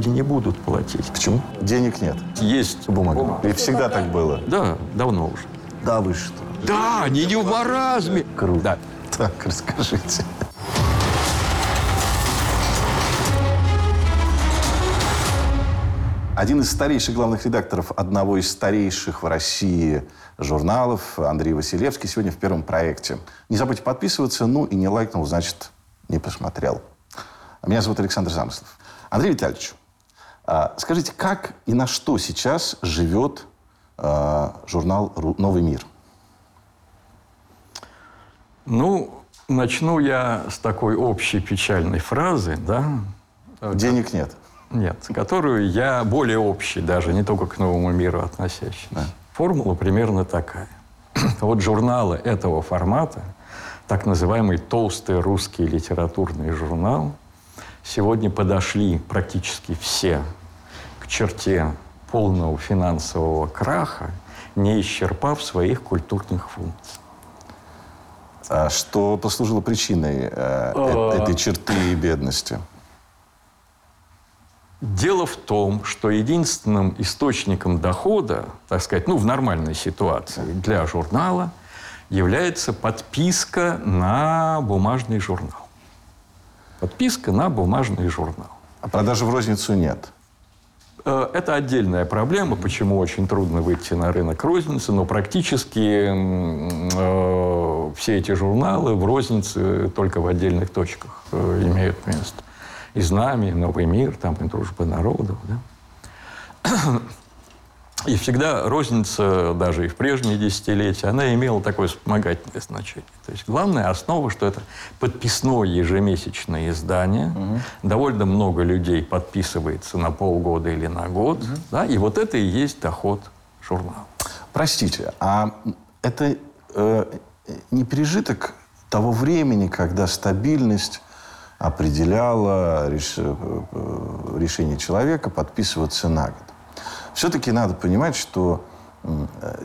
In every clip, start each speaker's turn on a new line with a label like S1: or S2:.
S1: люди не будут платить.
S2: Почему? Денег нет.
S1: Есть
S2: Бумага. И всегда так было.
S1: Да, давно уже.
S2: Да вы что?
S1: Да, не в маразме.
S2: Круто.
S1: Да.
S2: Так, расскажите. Один из старейших главных редакторов одного из старейших в России журналов, Андрей Василевский, сегодня в первом проекте. Не забудьте подписываться, ну и не лайкнул, значит, не посмотрел. Меня зовут Александр Замыслов. Андрей Витальевич, скажите, как и на что сейчас живет а, журнал «Новый мир»?
S1: Ну, начну я с такой общей печальной фразы, да?
S2: Денег нет.
S1: Нет, которую я более общий, даже не только к новому миру относящийся. Да. Формула примерно такая. вот журналы этого формата, так называемый толстый русский литературный журнал, сегодня подошли практически все черте полного финансового краха, не исчерпав своих культурных функций.
S2: А что послужило причиной э, а. этой черты бедности?
S1: Дело в том, что единственным источником дохода, так сказать, ну, в нормальной ситуации для журнала является подписка на бумажный журнал. Подписка на бумажный журнал.
S2: А продажи в розницу нет?
S1: Э, это отдельная проблема, почему очень трудно выйти на рынок розницы, но практически э, все эти журналы в рознице только в отдельных точках э, имеют место и «Знамя», и «Новый мир», там и «Дружба народов». Да? И всегда розница, даже и в прежние десятилетия, она имела такое вспомогательное значение. То есть главная основа, что это подписное ежемесячное издание. Угу. Довольно много людей подписывается на полгода или на год. Угу. Да, и вот это и есть доход журнала.
S2: Простите, а это э, не пережиток того времени, когда стабильность определяло реш... Э, решение человека подписываться на год. Все-таки надо понимать, что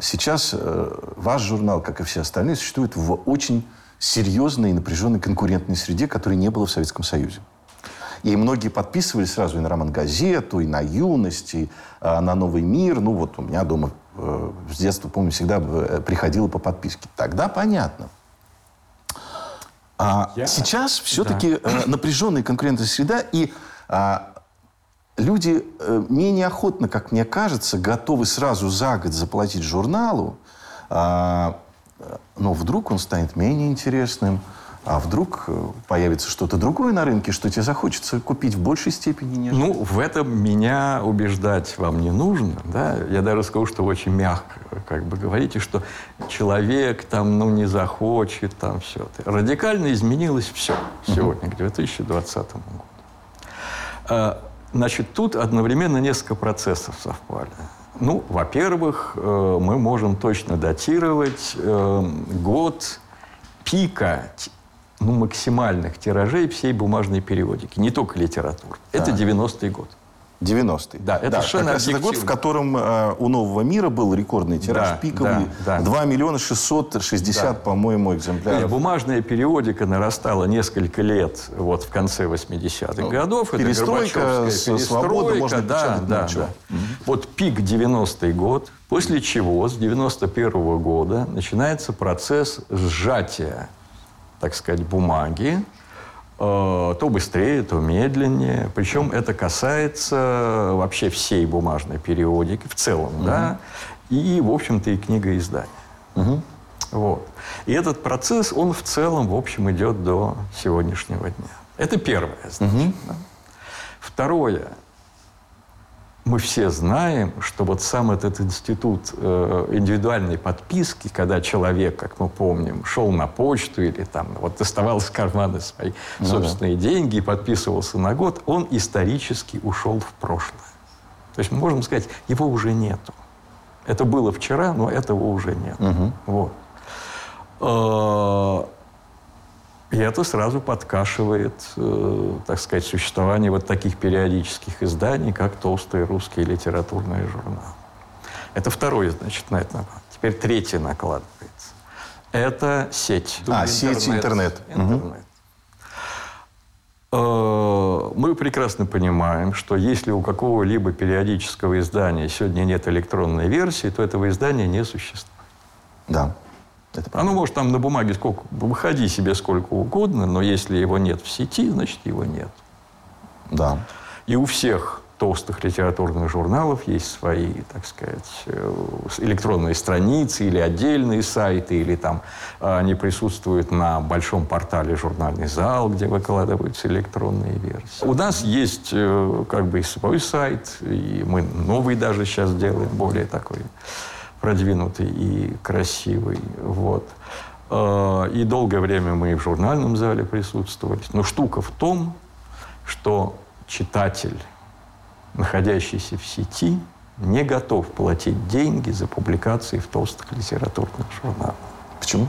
S2: сейчас э, ваш журнал, как и все остальные, существует в очень серьезной и напряженной конкурентной среде, которой не было в Советском Союзе. И многие подписывались сразу и на «Роман Газету», и на «Юность», и э, на «Новый мир». Ну вот у меня дома э, с детства, помню, всегда э, приходило по подписке. Тогда понятно. А Я... сейчас все-таки да. э, напряженная конкурентная среда, и а, люди э, менее охотно, как мне кажется, готовы сразу за год заплатить журналу, а, но вдруг он станет менее интересным, а вдруг э, появится что-то другое на рынке, что тебе захочется купить в большей степени, нежели...
S1: Ну, в этом меня убеждать вам не нужно. Да? Я даже скажу, что вы очень мягко как бы говорите, что человек там, ну, не захочет, там все. Радикально изменилось все сегодня, к 2020 году. Значит, тут одновременно несколько процессов совпали. Ну, во-первых, э, мы можем точно датировать э, год пика ну, максимальных тиражей всей бумажной периодики, не только литературы. Да. Это 90-й год.
S2: 90-й.
S1: Да, это да, совершенно
S2: как раз это год, в котором э, у «Нового мира» был рекордный тираж, да, пиковый. Да, да. 2 миллиона 660, да. по-моему, экземпляров.
S1: Бумажная периодика нарастала несколько лет вот в конце 80-х ну, годов.
S2: Перестройка, это перестройка, свобода, можно
S1: да, да, да. Угу. Вот пик 90-й год, после чего с 91 -го года начинается процесс сжатия так сказать, бумаги, то быстрее, то медленнее. Причем это касается вообще всей бумажной периодики в целом, угу. да, и, в общем-то, и книгоиздания. Угу. Вот. И этот процесс, он в целом, в общем, идет до сегодняшнего дня. Это первое, значит. Угу. Да. Второе мы все знаем, что вот сам этот институт э, индивидуальной подписки, когда человек, как мы помним, шел на почту или там вот доставал из кармана свои ну, собственные да. деньги и подписывался на год, он исторически ушел в прошлое. То есть мы можем сказать, его уже нету. Это было вчера, но этого уже нет. Угу. Вот. И это сразу подкашивает, э, так сказать, существование вот таких периодических изданий, как «Толстый русский литературный журнал». Это второй, значит, на это Теперь третий накладывается. Это сеть.
S2: А, интернет. сеть интернет. интернет.
S1: Э, мы прекрасно понимаем, что если у какого-либо периодического издания сегодня нет электронной версии, то этого издания не существует.
S2: Да.
S1: Оно может там на бумаге сколько, выходи себе сколько угодно, но если его нет в сети, значит его нет.
S2: Да.
S1: И у всех толстых литературных журналов есть свои, так сказать, э, электронные страницы или отдельные сайты, или там э, они присутствуют на большом портале «Журнальный зал», где выкладываются электронные версии. У нас есть э, как бы и свой сайт, и мы новый даже сейчас делаем, более такой продвинутый и красивый. Вот. И долгое время мы и в журнальном зале присутствовали. Но штука в том, что читатель находящийся в сети, не готов платить деньги за публикации в толстых литературных журналах.
S2: Почему?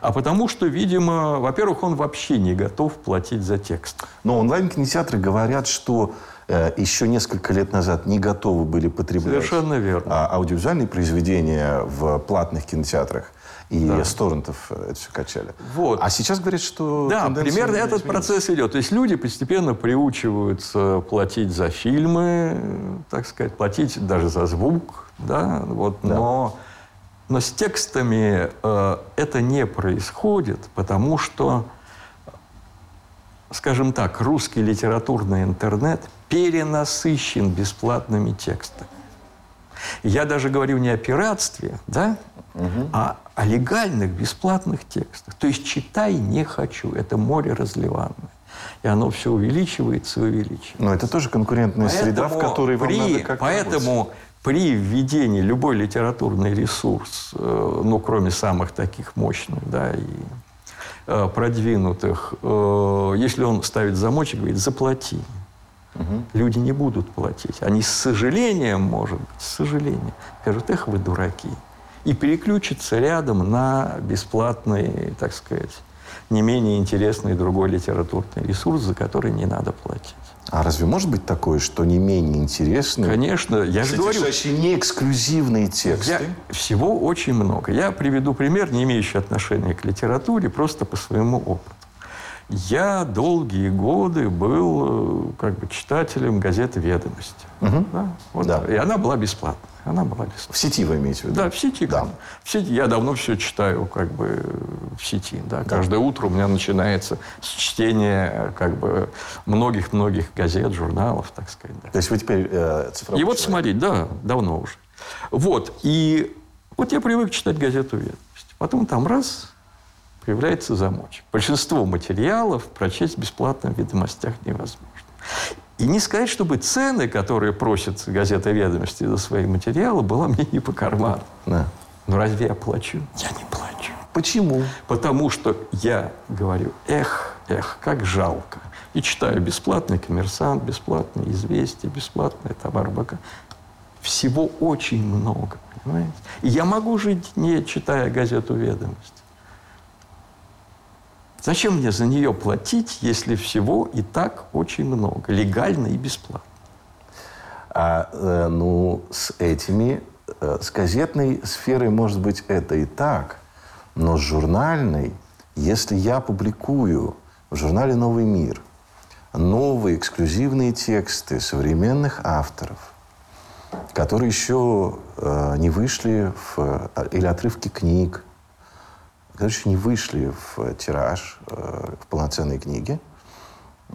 S1: А потому что, видимо, во-первых, он вообще не готов платить за текст.
S2: Но онлайн-кинотеатры говорят, что э, еще несколько лет назад не готовы были потреблять
S1: Совершенно верно.
S2: А, аудиовизуальные произведения в платных кинотеатрах и да. с торрентов это все качали.
S1: Вот.
S2: А сейчас говорят, что...
S1: Да, примерно этот процесс идет. То есть люди постепенно приучиваются платить за фильмы, так сказать, платить даже за звук, да, вот, да. но... Но с текстами э, это не происходит, потому что, скажем так, русский литературный интернет перенасыщен бесплатными текстами. Я даже говорю не о пиратстве, да, угу. а о легальных, бесплатных текстах. То есть читай не хочу. Это море разливанное. И оно все увеличивается и увеличивается.
S2: Но это тоже конкурентная поэтому среда, в которой вам
S1: при,
S2: надо как
S1: Поэтому быть. при введении любой литературный ресурс, э, ну, кроме самых таких мощных, да, и э, продвинутых, э, если он ставит замочек, говорит, заплати. Угу. Люди не будут платить. Они с сожалением, может быть, с сожалением скажут, эх, вы дураки и переключиться рядом на бесплатный, так сказать, не менее интересный другой литературный ресурс, за который не надо платить.
S2: А разве может быть такое, что не менее интересный?
S1: Конечно, я же говорю.
S2: не эксклюзивные тексты. Я,
S1: всего очень много. Я приведу пример, не имеющий отношения к литературе, просто по своему опыту. Я долгие годы был э, как бы читателем газеты «Ведомости». Угу. Да? Вот. Да. И она была бесплатная. Она была бесплатная.
S2: В сети вы имеете в виду?
S1: Да, в сети. Да. В сети. Я давно все читаю как бы в сети. Да. Да. Каждое утро у меня начинается с чтения как бы многих-многих газет, журналов, так сказать. Да.
S2: То есть вы теперь э, цифровой
S1: И вот смотреть, да, давно уже. Вот. И вот я привык читать газету «Ведомость». Потом там раз появляется замочек. Большинство материалов прочесть в бесплатном ведомостях невозможно. И не сказать, чтобы цены, которые просят газета «Ведомости» за свои материалы, была мне не по карману. Да. Но разве я плачу? Я не плачу.
S2: Почему?
S1: Потому что я говорю, эх, эх, как жалко. И читаю бесплатный «Коммерсант», бесплатный «Известия», бесплатный «Товар БК». Всего очень много, понимаете? И я могу жить, не читая газету «Ведомости». Зачем мне за нее платить, если всего и так очень много, легально и бесплатно?
S2: А, э, ну, с этими, э, с газетной сферой, может быть, это и так. Но с журнальной, если я публикую в журнале «Новый мир» новые эксклюзивные тексты современных авторов, которые еще э, не вышли в, э, или отрывки книг, короче, не вышли в тираж, э, в полноценной книге,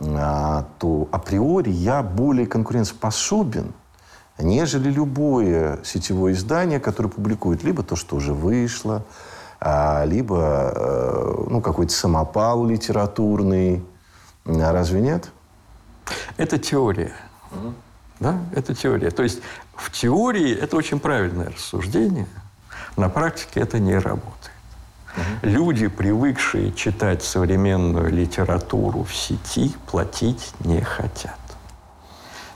S2: а, то априори я более конкурентоспособен, нежели любое сетевое издание, которое публикует либо то, что уже вышло, а, либо э, ну, какой-то самопал литературный. А разве нет?
S1: Это теория. Угу. Да, это теория. То есть в теории это очень правильное рассуждение, на практике это не работает. Люди, привыкшие читать современную литературу в сети, платить не хотят.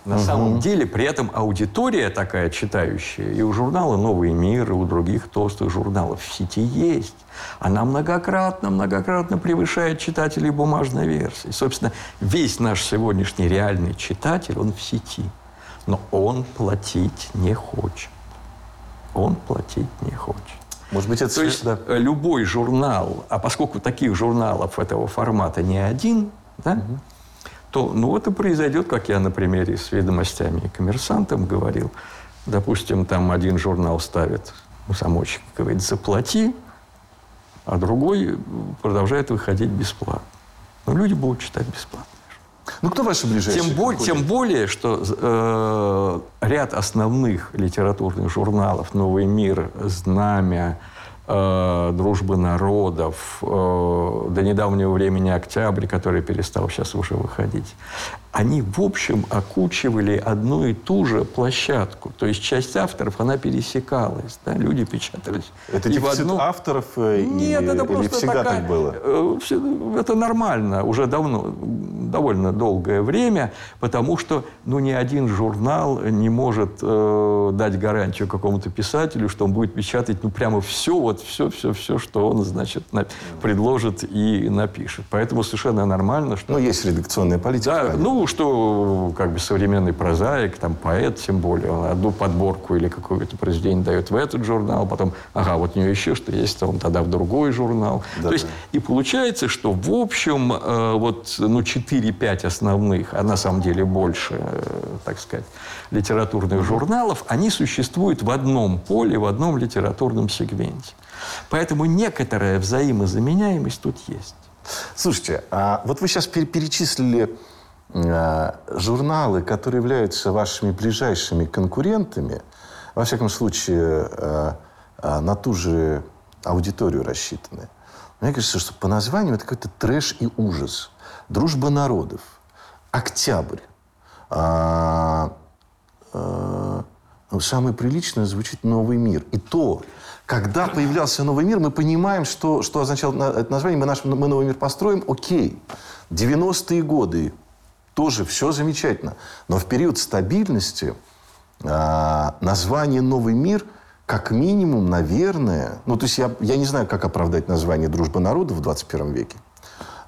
S1: На угу. самом деле, при этом аудитория такая читающая и у журнала «Новый мир», и у других толстых журналов в сети есть. Она многократно, многократно превышает читателей бумажной версии. Собственно, весь наш сегодняшний реальный читатель, он в сети. Но он платить не хочет. Он платить не хочет.
S2: Может быть, это...
S1: То есть да. любой журнал, а поскольку таких журналов этого формата не один, да? то ну вот и произойдет, как я на примере с ведомостями и коммерсантом говорил. Допустим, там один журнал ставит, ну, самочек говорит, заплати, а другой продолжает выходить бесплатно. Но люди будут читать бесплатно.
S2: Ну, кто ваши ближайшие?
S1: Тем, более, тем более, что э, ряд основных литературных журналов «Новый мир», «Знамя», э, «Дружба народов», э, до недавнего времени «Октябрь», который перестал сейчас уже выходить, они, в общем, окучивали одну и ту же площадку. То есть часть авторов, она пересекалась. Да? Люди печатались.
S2: Это
S1: и
S2: дефицит
S1: одну...
S2: авторов э,
S1: Нет,
S2: и...
S1: это
S2: или
S1: просто
S2: всегда
S1: такая...
S2: так было?
S1: Э, Это нормально, уже давно, довольно долгое время, потому что ну, ни один журнал не может э, дать гарантию какому-то писателю, что он будет печатать ну, прямо все, вот все, все, все, что он, значит, на- предложит и напишет. Поэтому совершенно нормально, что...
S2: Ну, есть редакционная политика.
S1: Да, ну, что как бы современный прозаик, там, поэт, тем более, он одну подборку или какое-то произведение дает в этот журнал, потом, ага, вот у него еще что есть, он тогда в другой журнал.
S2: Да,
S1: То есть,
S2: да.
S1: и получается, что в общем, э, вот, ну, 4-5 основных, а на самом деле больше, э, так сказать, литературных журналов, они существуют в одном поле, в одном литературном сегменте. Поэтому некоторая взаимозаменяемость тут есть.
S2: Слушайте, а вот вы сейчас перечислили журналы, которые являются вашими ближайшими конкурентами, во всяком случае, э, э, на ту же аудиторию рассчитаны. Мне кажется, что по названию это какой-то трэш и ужас. Дружба народов. Октябрь. Э, ну, самое приличное звучит «Новый мир». И то, когда появлялся «Новый мир», мы понимаем, что, что означало на- это название. Мы, наш, мы «Новый мир» построим, окей. 90-е годы тоже все замечательно. Но в период стабильности а, название «Новый мир» как минимум, наверное... Ну, то есть я, я не знаю, как оправдать название «Дружба народов» в 21 веке.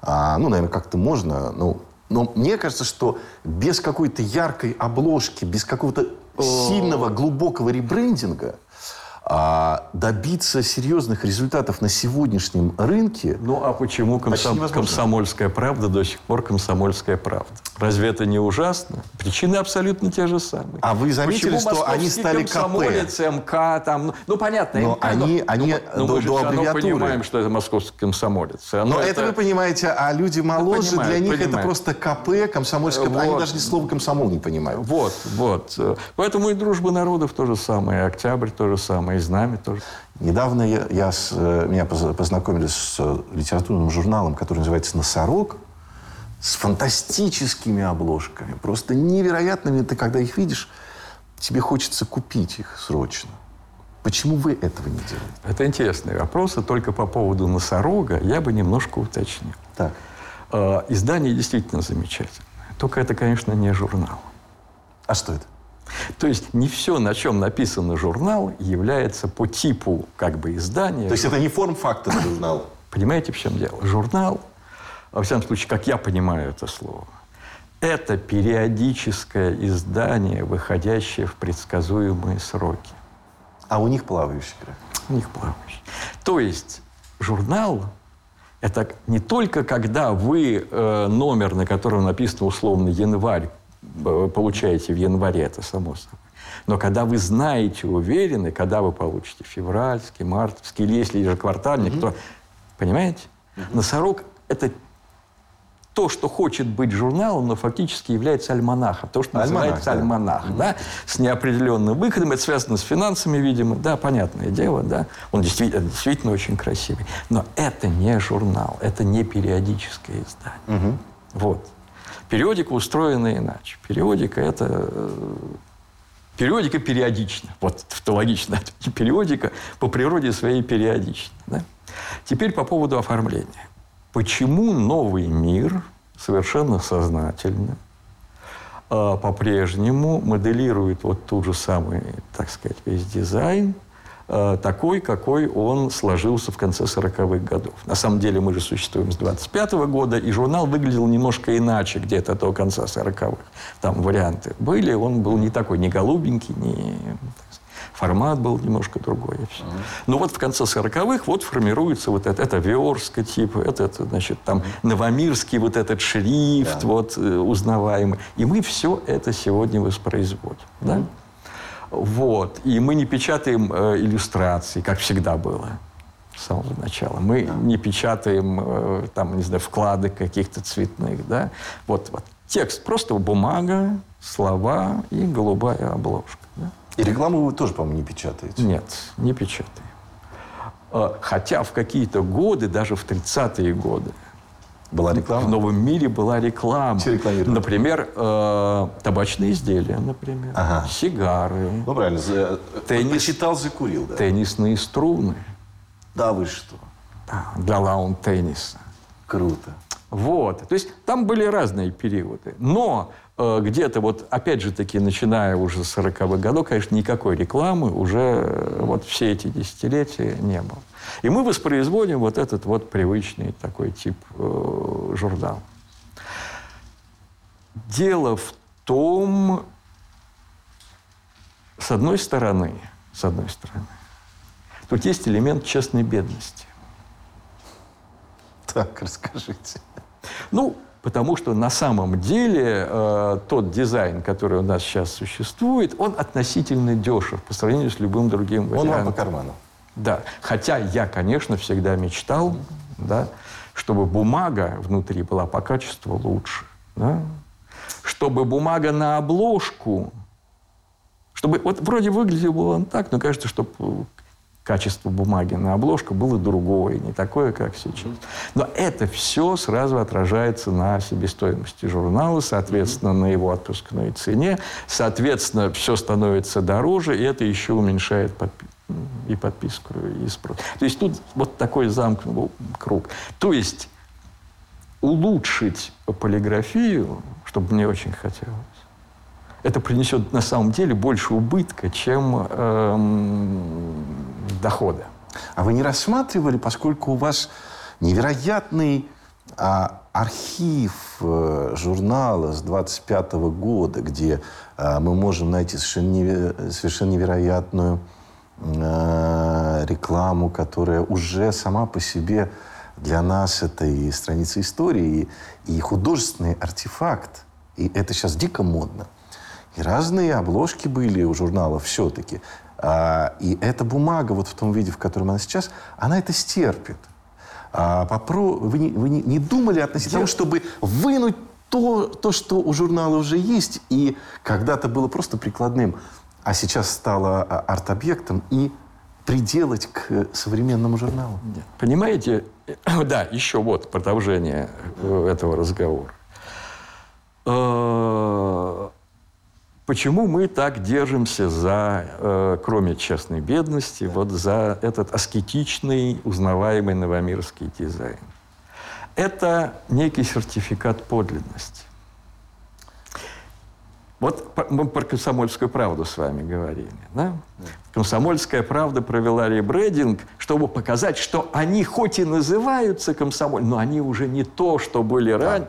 S2: А, ну, наверное, как-то можно. Ну, но мне кажется, что без какой-то яркой обложки, без какого-то сильного, глубокого ребрендинга а, добиться серьезных результатов на сегодняшнем рынке...
S1: Ну, а почему комсом- комсомольская правда до сих пор комсомольская правда? Разве это не ужасно? Причины абсолютно те же самые.
S2: А вы заметили,
S1: Почему
S2: что они стали КП?
S1: комсомолец, МК, там, ну, ну, понятно,
S2: Но
S1: МК,
S2: они- они
S1: но,
S2: до-
S1: мы же
S2: до аббревиатуры.
S1: понимаем, что это московский комсомолец. Равно
S2: Но это, вы понимаете, а люди моложе,
S1: понимаю,
S2: для них это
S1: понимаю.
S2: просто КП, комсомольская... Они
S1: Вот.
S2: даже слово комсомол не понимают.
S1: Вот, вот. Поэтому и дружба народов то же самое, и Октябрь то же самое, и Знамя тоже.
S2: Недавно я, я с, э, меня поз- познакомили с э, литературным журналом, который называется «Носорог», с фантастическими обложками, просто невероятными. Ты когда их видишь, тебе хочется купить их срочно. Почему вы этого не делаете?
S1: Это интересный вопрос, и только по поводу носорога я бы немножко уточнил.
S2: Так.
S1: Э, Издание действительно замечательное. Только это, конечно, не журнал.
S2: А что это?
S1: То есть не все, на чем написан журнал, является по типу как бы издания.
S2: То есть это не форм-фактор журнала?
S1: Понимаете, в чем дело? Журнал, во всяком случае, как я понимаю это слово, это периодическое издание, выходящее в предсказуемые сроки.
S2: А у них плавающий график.
S1: У них плавающий. То есть журнал – это не только когда вы э, номер, на котором написано условно январь, получаете в январе, это само собой. Но когда вы знаете, уверены, когда вы получите февральский, мартовский, или если ежеквартальник, то, понимаете? Носорог – это то, что хочет быть журналом, но фактически является альманахом. То, что
S2: Альманах,
S1: называется
S2: да.
S1: альманах. Да? С неопределенным выходом. Это связано с финансами, видимо. Да, понятное дело. Да? Он действительно, действительно очень красивый. Но это не журнал. Это не периодическое издание. Вот. Периодика устроена иначе. Периодика – это... э, Периодика периодична. Вот тавтологично. Периодика по природе своей периодична. Да? Теперь по поводу оформления. Почему новый мир совершенно сознательно э, по-прежнему моделирует вот тот же самый, так сказать, весь дизайн, такой, какой он сложился в конце 40-х годов. На самом деле мы же существуем с 25-го года, и журнал выглядел немножко иначе где-то до конца 40-х. Там варианты были, он был не такой, не голубенький, не... Формат был немножко другой. Все. Но вот в конце 40-х вот формируется вот это, это Верска типа, это, это значит, там новомирский вот этот шрифт
S2: Да.
S1: вот э, узнаваемый. И мы все это сегодня воспроизводим. Да? Вот. И мы не печатаем э, иллюстрации, как всегда было с самого начала. Мы не печатаем, э, там, не знаю, вкладок каких-то цветных, да. Вот, вот. Текст, просто бумага, слова и голубая обложка. да.
S2: И рекламу вы тоже, по-моему, не печатаете.
S1: Нет, не печатаем. Э, Хотя в какие-то годы, даже в 30-е годы,
S2: Была
S1: в
S2: реклама?
S1: новом мире была реклама.
S2: Что рекламировали?
S1: Например, э, табачные изделия, например,
S2: Ага.
S1: сигары,
S2: Ну, правильно. За...
S1: Теннис.
S2: Почитал, закурил, да.
S1: теннисные струны
S2: Да вы что?
S1: да, для лаун-тенниса.
S2: Круто.
S1: Вот. То есть там были разные периоды. Но э, где-то вот, опять же таки, начиная уже с 40-х годов, конечно, никакой рекламы уже э, вот все эти десятилетия не было. И мы воспроизводим вот этот вот привычный такой тип э, журнала. Дело в том, с одной стороны, с одной стороны, тут есть элемент честной бедности.
S2: Так, расскажите.
S1: Ну, потому что на самом деле э, тот дизайн, который у нас сейчас существует, он относительно дешев по сравнению с любым другим
S2: Он вам по
S1: вариантом.
S2: карману.
S1: Да. Хотя я, конечно, всегда мечтал, да, чтобы бумага внутри была по качеству лучше. Да? Чтобы бумага на обложку, чтобы вот вроде выглядело он так, но кажется, чтобы качество бумаги на обложку было другое, не такое, как сейчас. Но это все сразу отражается на себестоимости журнала, соответственно, на его отпускной цене. Соответственно, все становится дороже, и это еще уменьшает подпи- и подписку, и спрос. То есть тут вот такой замкнутый круг. То есть улучшить полиграфию, чтобы мне очень хотелось, это принесет на самом деле больше убытка, чем эм, дохода.
S2: А вы не рассматривали, поскольку у вас невероятный а, архив э, журнала с 25 года, где а, мы можем найти совершенно, неве- совершенно невероятную э, рекламу, которая уже сама по себе для нас это и страница истории, и, и художественный артефакт. И это сейчас дико модно. И разные обложки были у журналов все-таки. А, и эта бумага, вот в том виде, в котором она сейчас, она это стерпит. А, попро... Вы, не, вы не, не думали относительно того, чтобы вынуть то, то, что у журнала уже есть, и когда-то было просто прикладным, а сейчас стало а, арт-объектом, и приделать к современному журналу?
S1: Понимаете, да, еще вот продолжение э, этого разговора. Почему мы так держимся за, э, кроме честной бедности, вот за этот аскетичный, узнаваемый новомирский дизайн? Это некий сертификат подлинности. Вот мы про комсомольскую правду с вами говорили. Да? Комсомольская правда провела ребрендинг, чтобы показать, что они хоть и называются комсомоль, но они уже не то, что были ранее.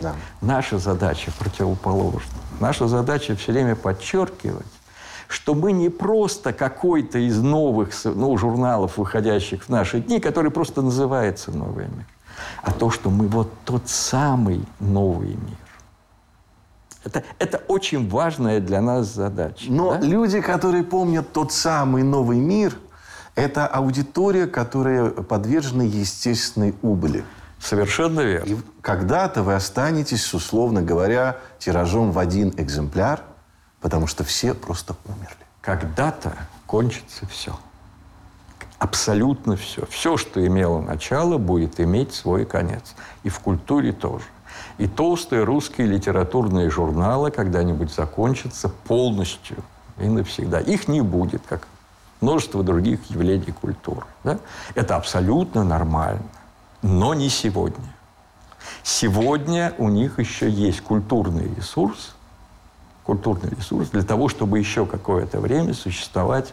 S2: Да.
S1: Наша задача противоположна. Наша задача все время подчеркивать, что мы не просто какой-то из новых ну, журналов, выходящих в наши дни, который просто называется «Новый мир», а то, что мы вот тот самый новый мир. Это, это очень важная для нас задача.
S2: Но
S1: да?
S2: люди, которые помнят тот самый новый мир, это аудитория, которая подвержена естественной убыли.
S1: Совершенно верно.
S2: И когда-то вы останетесь, с, условно говоря, тиражом в один экземпляр, потому что все просто умерли.
S1: Когда-то кончится все. Абсолютно все. Все, что имело начало, будет иметь свой конец. И в культуре тоже. И толстые русские литературные журналы когда-нибудь закончатся полностью и навсегда. Их не будет, как множество других явлений культуры. да. Это абсолютно нормально. Но не сегодня. Сегодня у них еще есть культурный ресурс, культурный ресурс для того, чтобы еще какое-то время существовать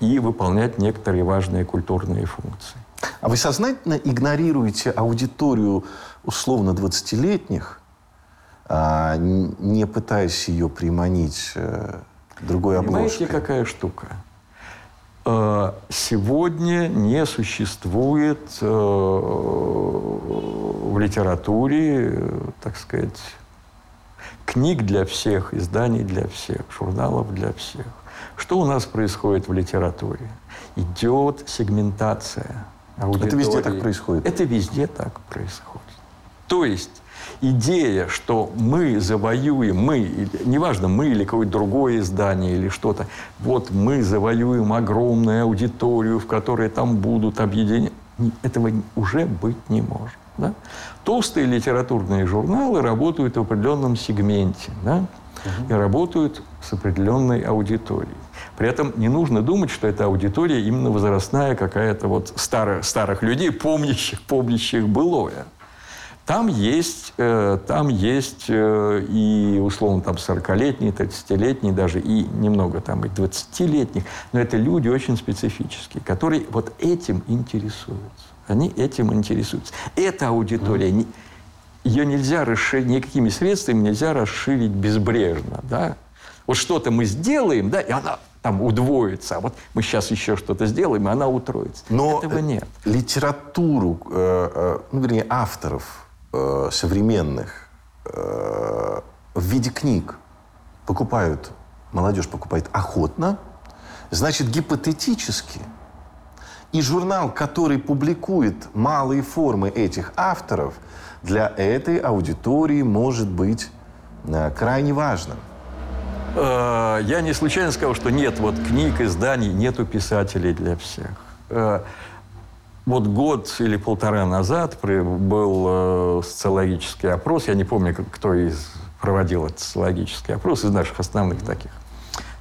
S1: и выполнять некоторые важные культурные функции.
S2: А вы сознательно игнорируете аудиторию условно 20-летних, а, не пытаясь ее приманить э, другой
S1: Понимаете,
S2: обложкой?
S1: какая штука? Э, сегодня не существует э, в литературе, так сказать, книг для всех, изданий для всех, журналов для всех. Что у нас происходит в литературе? Идет сегментация аудитории.
S2: Это везде так происходит?
S1: Это везде так происходит. То есть идея, что мы завоюем, мы, неважно, мы или какое-то другое издание или что-то, вот мы завоюем огромную аудиторию, в которой там будут объединения, этого уже быть не может. Да? Толстые литературные журналы работают в определенном сегменте. Да? и работают с определенной аудиторией. При этом не нужно думать, что эта аудитория именно возрастная какая-то вот старых, старых людей, помнящих, помнящих былое. Там есть, э, там есть э, и, условно, там 40-летние, 30-летние, даже и немного там и 20-летних. Но это люди очень специфические, которые вот этим интересуются. Они этим интересуются. Эта аудитория... Mm ее нельзя расширить, никакими средствами нельзя расширить безбрежно. Да? Вот что-то мы сделаем, да, и она там удвоится. А вот мы сейчас еще что-то сделаем, и она утроится.
S2: Но
S1: Этого нет.
S2: литературу, э, э, ну, вернее, авторов э, современных э, в виде книг покупают, молодежь покупает охотно, значит, гипотетически и журнал, который публикует малые формы этих авторов – для этой аудитории может быть э, крайне важным.
S1: Э, я не случайно сказал, что нет вот книг, изданий, нету писателей для всех. Э, вот год или полтора назад был социологический опрос, я не помню, кто из проводил этот социологический опрос из наших основных таких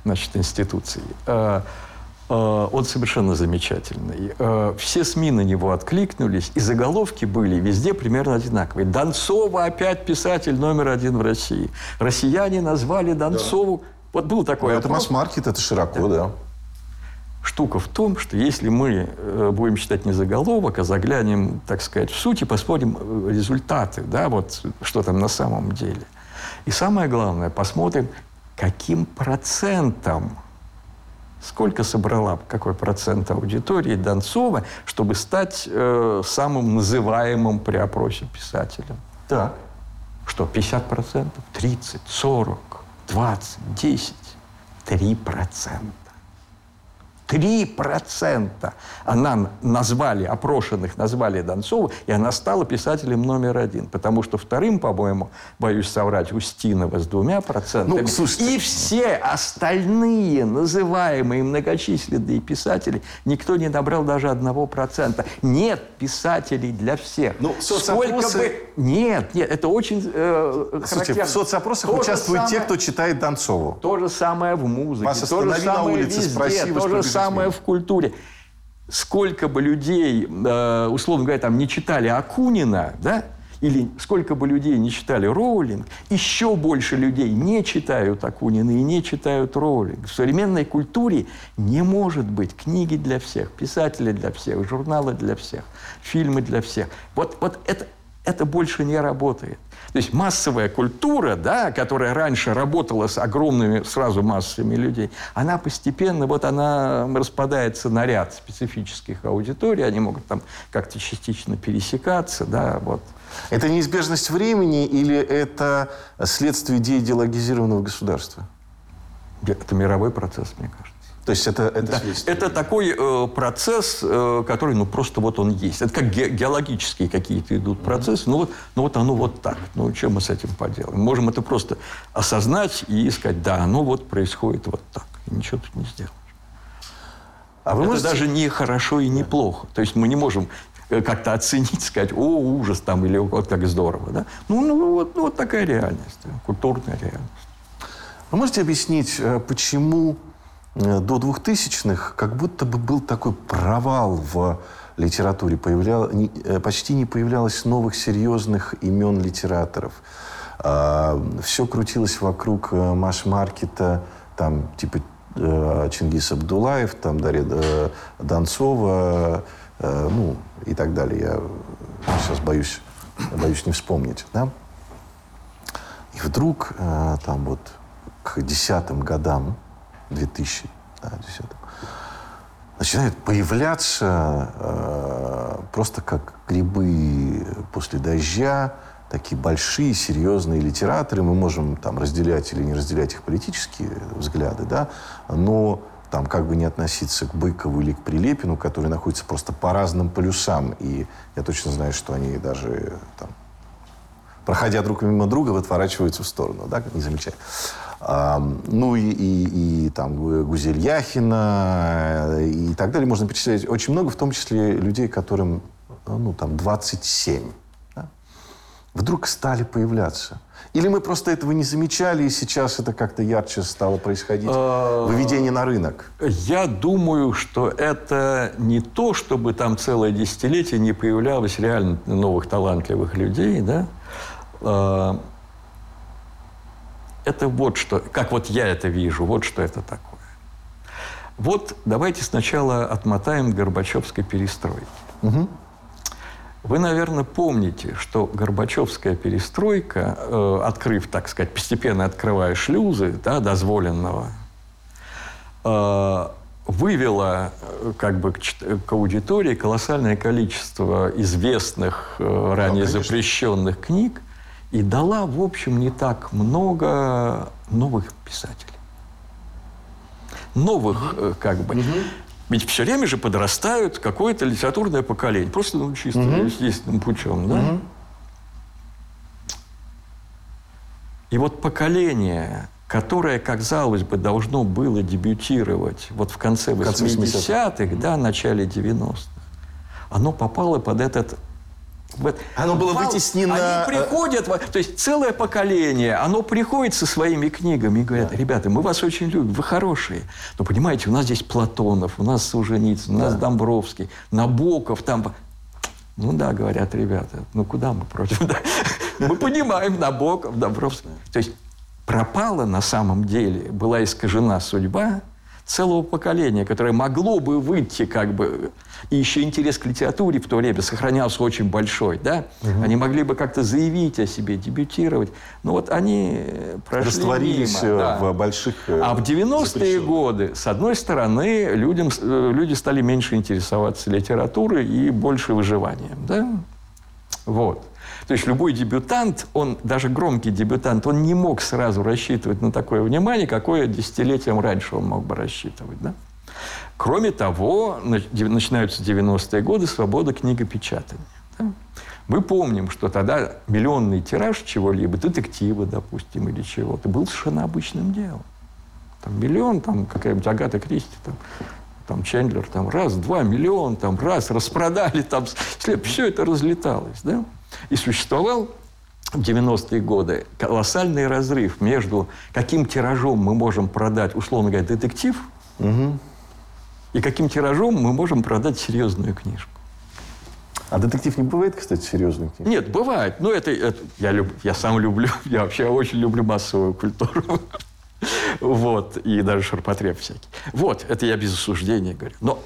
S1: значит, институций. Э, он совершенно замечательный. Э, все СМИ на него откликнулись, и заголовки были везде примерно одинаковые. Донцова опять писатель номер один в России. Россияне назвали Донцову... Да. Вот был такой
S2: ну, Это масс-маркет, это широко, да. да.
S1: Штука в том, что если мы э, будем читать не заголовок, а заглянем, так сказать, в суть и посмотрим результаты, да, вот что там на самом деле. И самое главное, посмотрим, каким процентом Сколько собрала, какой процент аудитории Донцова, чтобы стать э, самым называемым при опросе писателем?
S2: Так.
S1: Что, 50 процентов? 30, 40, 20, 10? 3 процента. 3% она назвали, опрошенных назвали Донцову, и она стала писателем номер один. Потому что вторым, по-моему, боюсь соврать, Устинова с двумя процентами. Ну, слушайте. И все остальные называемые многочисленные писатели, никто не набрал даже одного процента. Нет писателей для всех.
S2: Ну, соцопросы... бы...
S1: Нет, нет, это очень э,
S2: Слушайте, в соцопросах то участвуют самое... те, кто читает Донцову.
S1: То же самое в музыке. Вас то же самое на улице, везде, спроси, то же самое в культуре. Сколько бы людей, э, условно говоря, там не читали Акунина, да, или сколько бы людей не читали Роулинг, еще больше людей не читают Акунина и не читают Роулинг. В современной культуре не может быть книги для всех, писатели для всех, журналы для всех, фильмы для всех. Вот, вот это, это больше не работает. То есть массовая культура, да, которая раньше работала с огромными сразу массами людей, она постепенно, вот она распадается на ряд специфических аудиторий, они могут там как-то частично пересекаться, да, вот.
S2: Это неизбежность времени или это следствие деидеологизированного государства?
S1: Это мировой процесс, мне кажется.
S2: То есть это, это,
S1: да. это такой э, процесс, э, который, ну, просто вот он есть. Это как ге- геологические какие-то идут процессы. Mm-hmm. Ну, вот, ну, вот оно вот так. Ну, чем мы с этим поделаем? Можем это просто осознать и сказать, да, оно вот происходит вот так. И ничего тут не сделаешь. А вы это можете... даже не хорошо и не плохо. То есть мы не можем э, как-то оценить, сказать, о, ужас там, или вот как здорово. Да? Ну, ну, вот, ну, вот такая реальность, культурная реальность.
S2: Вы можете объяснить, э, почему до 2000-х как будто бы был такой провал в литературе. Появлял, не, э, почти не появлялось новых серьезных имен литераторов. А, все крутилось вокруг э, Маш-маркета, там, типа Чингис Абдулаев, там, Дарья Донцова, ну, и так далее. Я сейчас боюсь, боюсь не вспомнить, да? И вдруг, там вот, к десятым годам, 2010 начинают появляться э, просто как грибы после дождя, такие большие, серьезные литераторы. Мы можем там разделять или не разделять их политические взгляды, да, но там как бы не относиться к Быкову или к Прилепину, которые находятся просто по разным полюсам. И я точно знаю, что они даже там, проходя друг мимо друга, отворачиваются в сторону, да, не замечая. А, ну и, и, и там Гузель Яхина и так далее. Можно перечислять очень много, в том числе людей, которым ну, там 27. Да? Вдруг стали появляться. Или мы просто этого не замечали, и сейчас это как-то ярче стало происходить? А, Выведение на рынок.
S1: Я думаю, что это не то, чтобы там целое десятилетие не появлялось реально новых талантливых людей, да? Это вот что, как вот я это вижу, вот что это такое. Вот давайте сначала отмотаем Горбачевской перестройки. Угу. Вы, наверное, помните, что Горбачевская перестройка, э, открыв, так сказать, постепенно открывая шлюзы да, дозволенного, э, вывела э, как бы к, к аудитории колоссальное количество известных, э, ранее ну, запрещенных книг, и дала, в общем, не так много новых писателей. Новых, угу. как бы. Угу. Ведь все время же подрастают какое-то литературное поколение. Просто ну, чисто угу. естественным путем. Да? Угу. И вот поколение, которое, казалось бы, должно было дебютировать вот в конце 80-х, 80 да, начале 90-х, оно попало под этот
S2: оно было вал, вытеснено... Они
S1: э, приходят, то есть целое поколение, оно приходит со своими книгами и говорят, да. ребята, мы вас очень любим, вы хорошие. Но понимаете, у нас здесь Платонов, у нас Солженицын, у нас да. Домбровский, Набоков, там... Ну да, говорят ребята, ну куда мы против? Мы понимаем Набоков, Домбровский. То есть пропала на самом деле, была искажена судьба целого поколения, которое могло бы выйти как бы... И еще интерес к литературе в то время сохранялся очень большой, да? Угу. Они могли бы как-то заявить о себе, дебютировать. Но вот они прошли
S2: Растворились
S1: мимо,
S2: да. в больших
S1: э, А в 90-е годы, с одной стороны, людям, э, люди стали меньше интересоваться литературой и больше выживанием, да? Вот. То есть любой дебютант, он, даже громкий дебютант, он не мог сразу рассчитывать на такое внимание, какое десятилетием раньше он мог бы рассчитывать. Да? Кроме того, начинаются 90-е годы, свобода книгопечатания. Да? Мы помним, что тогда миллионный тираж чего-либо, детектива, допустим, или чего-то, был совершенно обычным делом. Там миллион, там какая-нибудь Агата Кристи, там, там Чендлер, там раз, два, миллион, там раз, распродали, там, все это разлеталось, да? И существовал в 90-е годы колоссальный разрыв между каким тиражом мы можем продать, условно говоря, детектив, угу. и каким тиражом мы можем продать серьезную книжку.
S2: А детектив не бывает, кстати, серьезный?
S1: Нет, бывает. Но это, это я, люб, я сам люблю, я вообще очень люблю массовую культуру. Вот, и даже ширпотреб всякий. Вот, это я без осуждения говорю. Но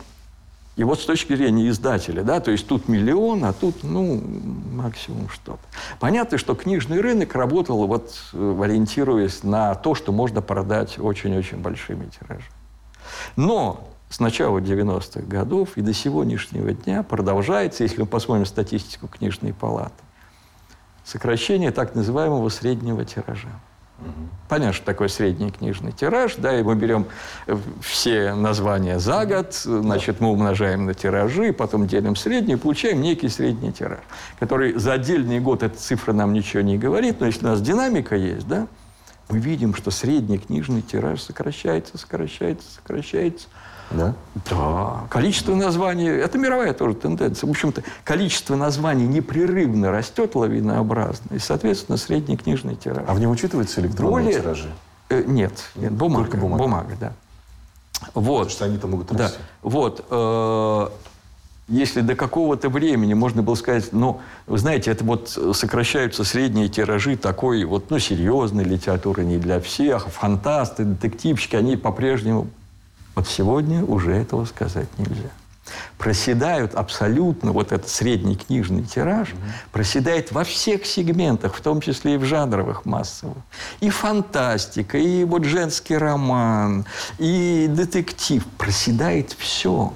S1: и вот с точки зрения издателя, да, то есть тут миллион, а тут, ну, максимум что-то. Понятно, что книжный рынок работал, вот, э, ориентируясь на то, что можно продать очень-очень большими тиражами. Но с начала 90-х годов и до сегодняшнего дня продолжается, если мы посмотрим статистику книжной палаты, сокращение так называемого среднего тиража. Понятно, что такое средний книжный тираж, да, и мы берем э, все названия за год, значит, мы умножаем на тиражи, потом делим средний, получаем некий средний тираж, который за отдельный год, эта цифра нам ничего не говорит, но если у нас динамика есть, да, мы видим, что средний книжный тираж сокращается, сокращается, сокращается –
S2: да?
S1: Да. Количество названий, это мировая тоже тенденция. В общем-то, количество названий непрерывно растет лавинообразно. И, соответственно, средний книжный тираж.
S2: А в нем учитываются электронные Более... тиражи?
S1: Э, нет, нет, бумага. Только бумага. Бумага, да. Вот.
S2: Потому что они-то могут расти.
S1: Да. Вот. Э, если до какого-то времени можно было сказать, ну, вы знаете, это вот сокращаются средние тиражи такой вот, ну, серьезной литературы не для всех, фантасты, детективщики, они по-прежнему вот сегодня уже этого сказать нельзя. Проседают абсолютно вот этот средний книжный тираж, проседает во всех сегментах, в том числе и в жанровых массовых. И фантастика, и вот женский роман, и детектив. Проседает все.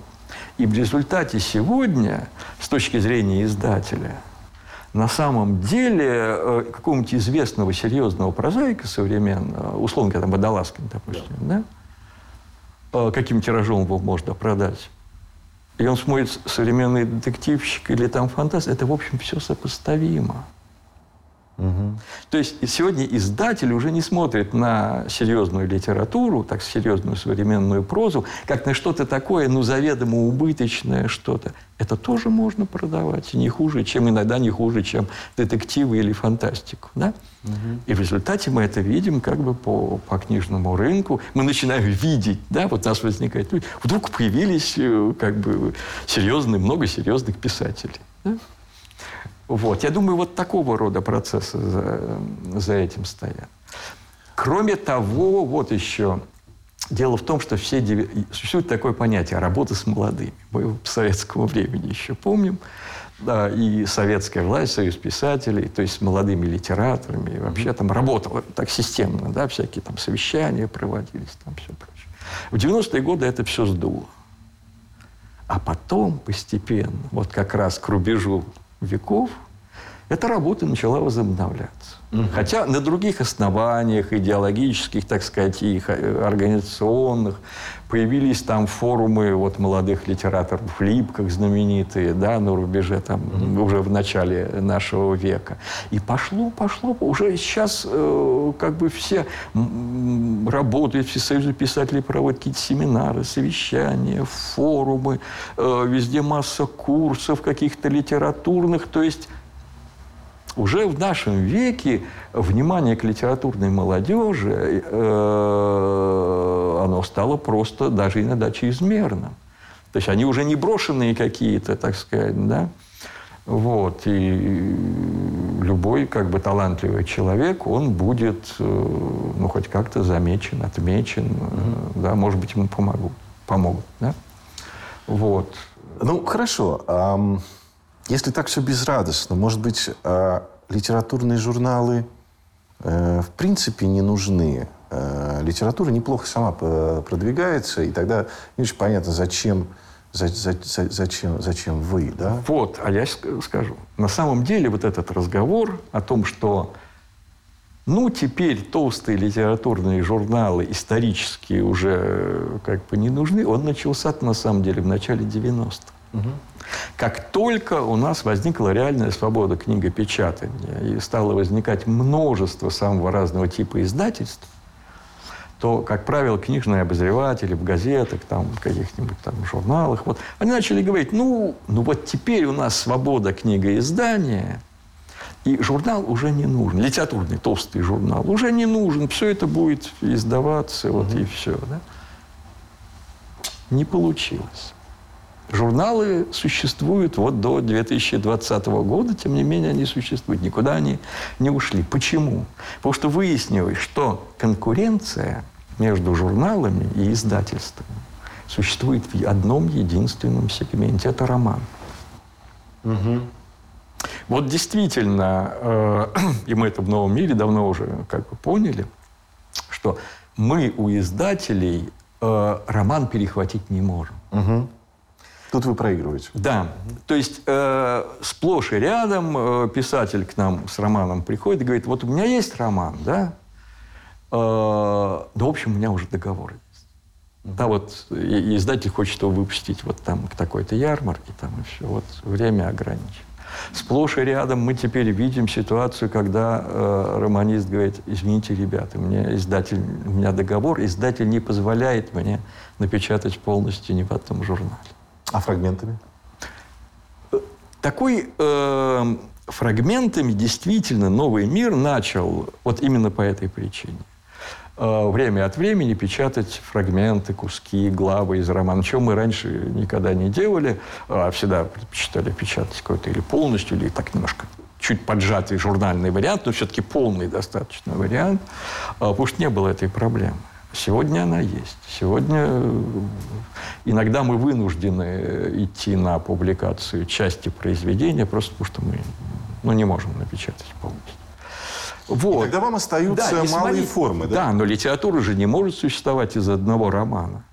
S1: И в результате сегодня, с точки зрения издателя, на самом деле э, какого-нибудь известного серьезного прозаика современного, условно говоря, там, Водолазкин, допустим, да. да? Каким тиражом его можно продать? И он смотрит современный детективщик или там фантаст, это, в общем, все сопоставимо. Угу. То есть сегодня издатель уже не смотрит на серьезную литературу, так серьезную современную прозу, как на что-то такое, ну, заведомо убыточное что-то. Это тоже можно продавать, не хуже, чем иногда не хуже, чем детективы или фантастику. Да? Угу. И в результате мы это видим как бы по, по книжному рынку. Мы начинаем видеть, да, вот у нас возникает... Вдруг появились э, как бы серьезные, много серьезных писателей. Да? Вот. Я думаю, вот такого рода процессы за, за этим стоят. Кроме того, вот еще Дело в том, что все существует такое понятие работы с молодыми. Мы в советскому времени еще помним. Да, и советская власть, союз писателей, то есть с молодыми литераторами, и вообще там работала так системно, да, всякие там совещания проводились, там все прочее. В 90-е годы это все сдуло. А потом постепенно, вот как раз к рубежу веков эта работа начала возобновляться. Угу. Хотя на других основаниях, идеологических, так сказать, и э, организационных, появились там форумы вот, молодых литераторов в Липках знаменитые, да, на рубеже там угу. уже в начале нашего века. И пошло, пошло, уже сейчас э, как бы все работают, все союзы писателей проводят какие-то семинары, совещания, форумы, э, везде масса курсов каких-то литературных, то есть уже в нашем веке внимание к литературной молодежи, э, оно стало просто даже иногда чрезмерным. То есть они уже не брошенные какие-то, так сказать, да. Вот. И любой как бы талантливый человек, он будет, э, ну, хоть как-то замечен, отмечен, mm-hmm. да, может быть, ему помогут, помогут, да. Вот.
S2: Ну, хорошо. Um... Если так все безрадостно, может быть, э, литературные журналы э, в принципе не нужны. Э, литература неплохо сама продвигается, и тогда не очень понятно, зачем, за, за, зачем, зачем вы, да?
S1: Вот, а я скажу. На самом деле вот этот разговор о том, что ну, теперь толстые литературные журналы исторические уже как бы не нужны, он начался на самом деле в начале 90-х. Угу. Как только у нас возникла реальная свобода книгопечатания и стало возникать множество самого разного типа издательств, то, как правило, книжные обозреватели в газетах, там, в каких-нибудь там журналах, вот, они начали говорить, ну, ну вот теперь у нас свобода книгоиздания, и журнал уже не нужен, литературный толстый журнал уже не нужен, все это будет издаваться, вот mm-hmm. и все. Да? Не получилось. Журналы существуют вот до 2020 года, тем не менее они существуют, никуда они не ушли. Почему? Потому что выяснилось, что конкуренция между журналами и издательствами существует в одном единственном сегменте – это роман. Угу. Вот действительно, э, и мы это в новом мире давно уже как бы поняли, что мы у издателей э, роман перехватить не можем. Угу.
S2: Тут вы проигрываете.
S1: Да. То есть э, сплошь и рядом э, писатель к нам с романом приходит и говорит, вот у меня есть роман, да, э, да, в общем, у меня уже договор есть. Да, вот и, издатель хочет его выпустить вот там к такой-то ярмарке, там и все. Вот время ограничено. Сплошь и рядом мы теперь видим ситуацию, когда э, романист говорит, извините, ребята, мне издатель, у меня договор, издатель не позволяет мне напечатать полностью ни в одном журнале.
S2: А фрагментами?
S1: Такой э, фрагментами действительно новый мир начал вот именно по этой причине. Э, время от времени печатать фрагменты, куски, главы из романа, чего мы раньше никогда не делали, а всегда предпочитали печатать какой-то или полностью, или так немножко чуть поджатый журнальный вариант, но все-таки полный достаточно вариант, э, потому что не было этой проблемы. Сегодня она есть. Сегодня э, иногда мы вынуждены э, идти на публикацию части произведения, просто потому что мы ну, не можем напечатать полностью.
S2: Вот. И тогда вам остаются да, малые смотри, формы, да?
S1: Да, но литература же не может существовать из одного романа.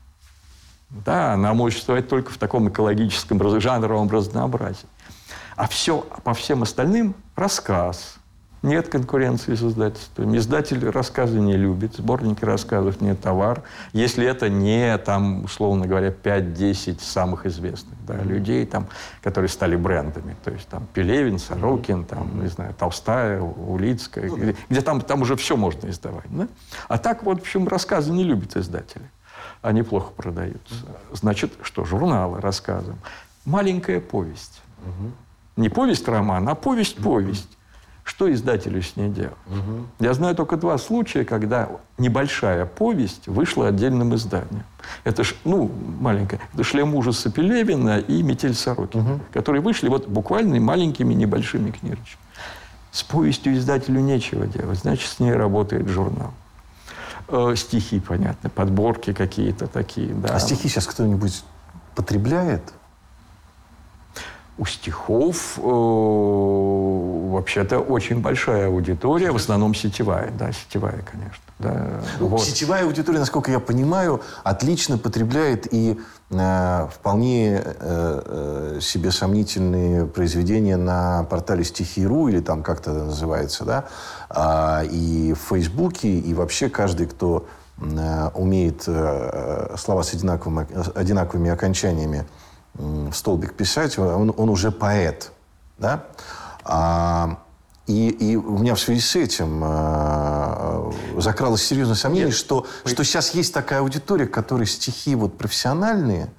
S1: Да, она может существовать только в таком экологическом, жанровом разнообразии. А все, по всем остальным рассказ. Нет конкуренции с издательством. Издатель рассказы не любит, сборники рассказов не товар. Если это не, там, условно говоря, 5-10 самых известных да, людей, там, которые стали брендами. То есть там Пелевин, Сорокин, там, не знаю, Толстая, Улицкая, ну, где, где там, там уже все можно издавать. Да? А так вот, в общем, рассказы не любят издатели. Они плохо продаются. Значит, что журналы рассказам. Маленькая повесть. Не повесть-роман, а повесть-повесть. Что издателю с ней делать? Угу. Я знаю только два случая, когда небольшая повесть вышла отдельным изданием. Это ж, ну, маленькая. Это «Шлем ужаса» Пелевина и «Метель Сорокина», угу. которые вышли вот буквально маленькими небольшими книжечками. С повестью издателю нечего делать, значит, с ней работает журнал. Э, стихи, понятно, подборки какие-то такие. Да.
S2: А стихи сейчас кто-нибудь потребляет?
S1: У стихов э, вообще-то очень большая аудитория, в основном сетевая, да, сетевая, конечно. Да,
S2: ну, вот. Сетевая аудитория, насколько я понимаю, отлично потребляет и э, вполне э, э, себе сомнительные произведения на портале Стихи.ру или там как-то называется, да, э, и в Фейсбуке, и вообще каждый, кто э, умеет э, э слова с одинаковыми, одинаковыми окончаниями столбик писать, он, он уже поэт. Да? А, и, и у меня в связи с этим э, закралось серьезное сомнение, Нет, что, вы... что сейчас есть такая аудитория, которой стихи вот профессиональные.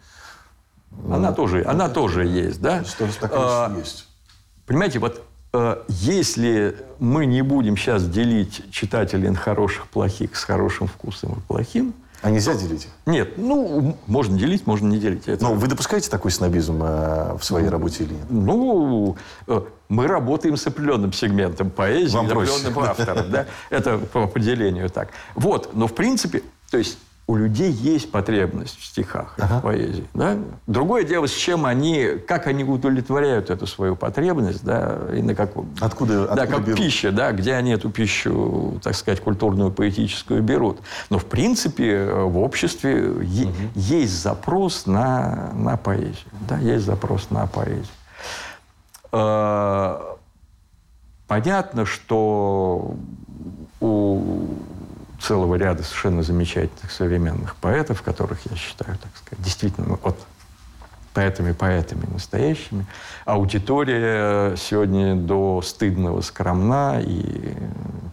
S1: Она ну, тоже, она тоже есть, да?
S2: Что такое а, есть?
S1: Понимаете, вот э, если мы не будем сейчас делить читателей на хороших, плохих, с хорошим вкусом и плохим,
S2: а нельзя делить?
S1: Нет. Ну, можно делить, можно не делить.
S2: Это... Но вы допускаете такой снобизм э, в своей работе или нет?
S1: Ну, э, мы работаем с определенным сегментом поэзии, Вам определенным автором. Да? Это по определению так. Вот. Но, в принципе, то есть у людей есть потребность в стихах, ага. в поэзии. Да? Другое дело, с чем они, как они удовлетворяют эту свою потребность, да, и на каком...
S2: Откуда,
S1: да, как берут? пища, да, где они эту пищу, так сказать, культурную, поэтическую берут. Но, в принципе, в обществе угу. есть запрос на, на поэзию. Да, есть запрос на поэзию. А, понятно, что у целого ряда совершенно замечательных современных поэтов, которых я считаю, так сказать, действительно вот поэтами-поэтами настоящими. Аудитория сегодня до стыдного скромна, и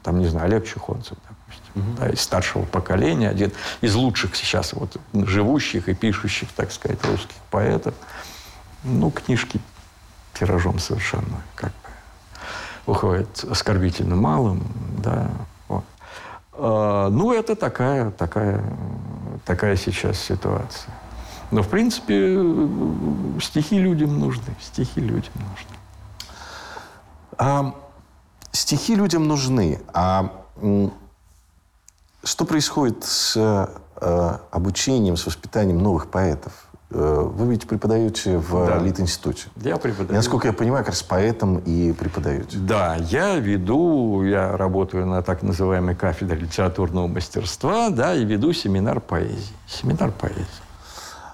S1: там, не знаю, Олег Чухонцев, допустим, угу. да, из старшего поколения, один из лучших сейчас вот живущих и пишущих, так сказать, русских поэтов. Ну, книжки тиражом совершенно как бы выходят оскорбительно малым, да, ну, это такая, такая, такая сейчас ситуация. Но, в принципе, стихи людям нужны. Стихи людям нужны.
S2: А, стихи людям нужны. А что происходит с а, обучением, с воспитанием новых поэтов? Э, вы ведь преподаете в да. Лит-институте.
S1: Я преподаю.
S2: насколько я понимаю, как раз поэтом и преподаете.
S1: Да, я веду, я работаю на так называемой кафедре литературного мастерства, да, и веду семинар поэзии. Семинар поэзии.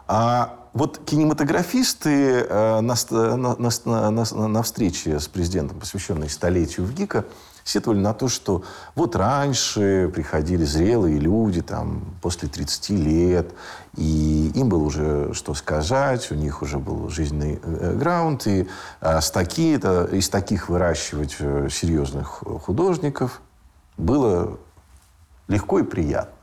S2: А вот кинематографисты э, на, на, на, на, на встрече с президентом, посвященной столетию в ГИКа, сетовали на то, что вот раньше приходили зрелые люди, там, после 30 лет, и им было уже что сказать, у них уже был жизненный э, граунд, и а, с таки, это, из таких выращивать э, серьезных художников было легко и приятно.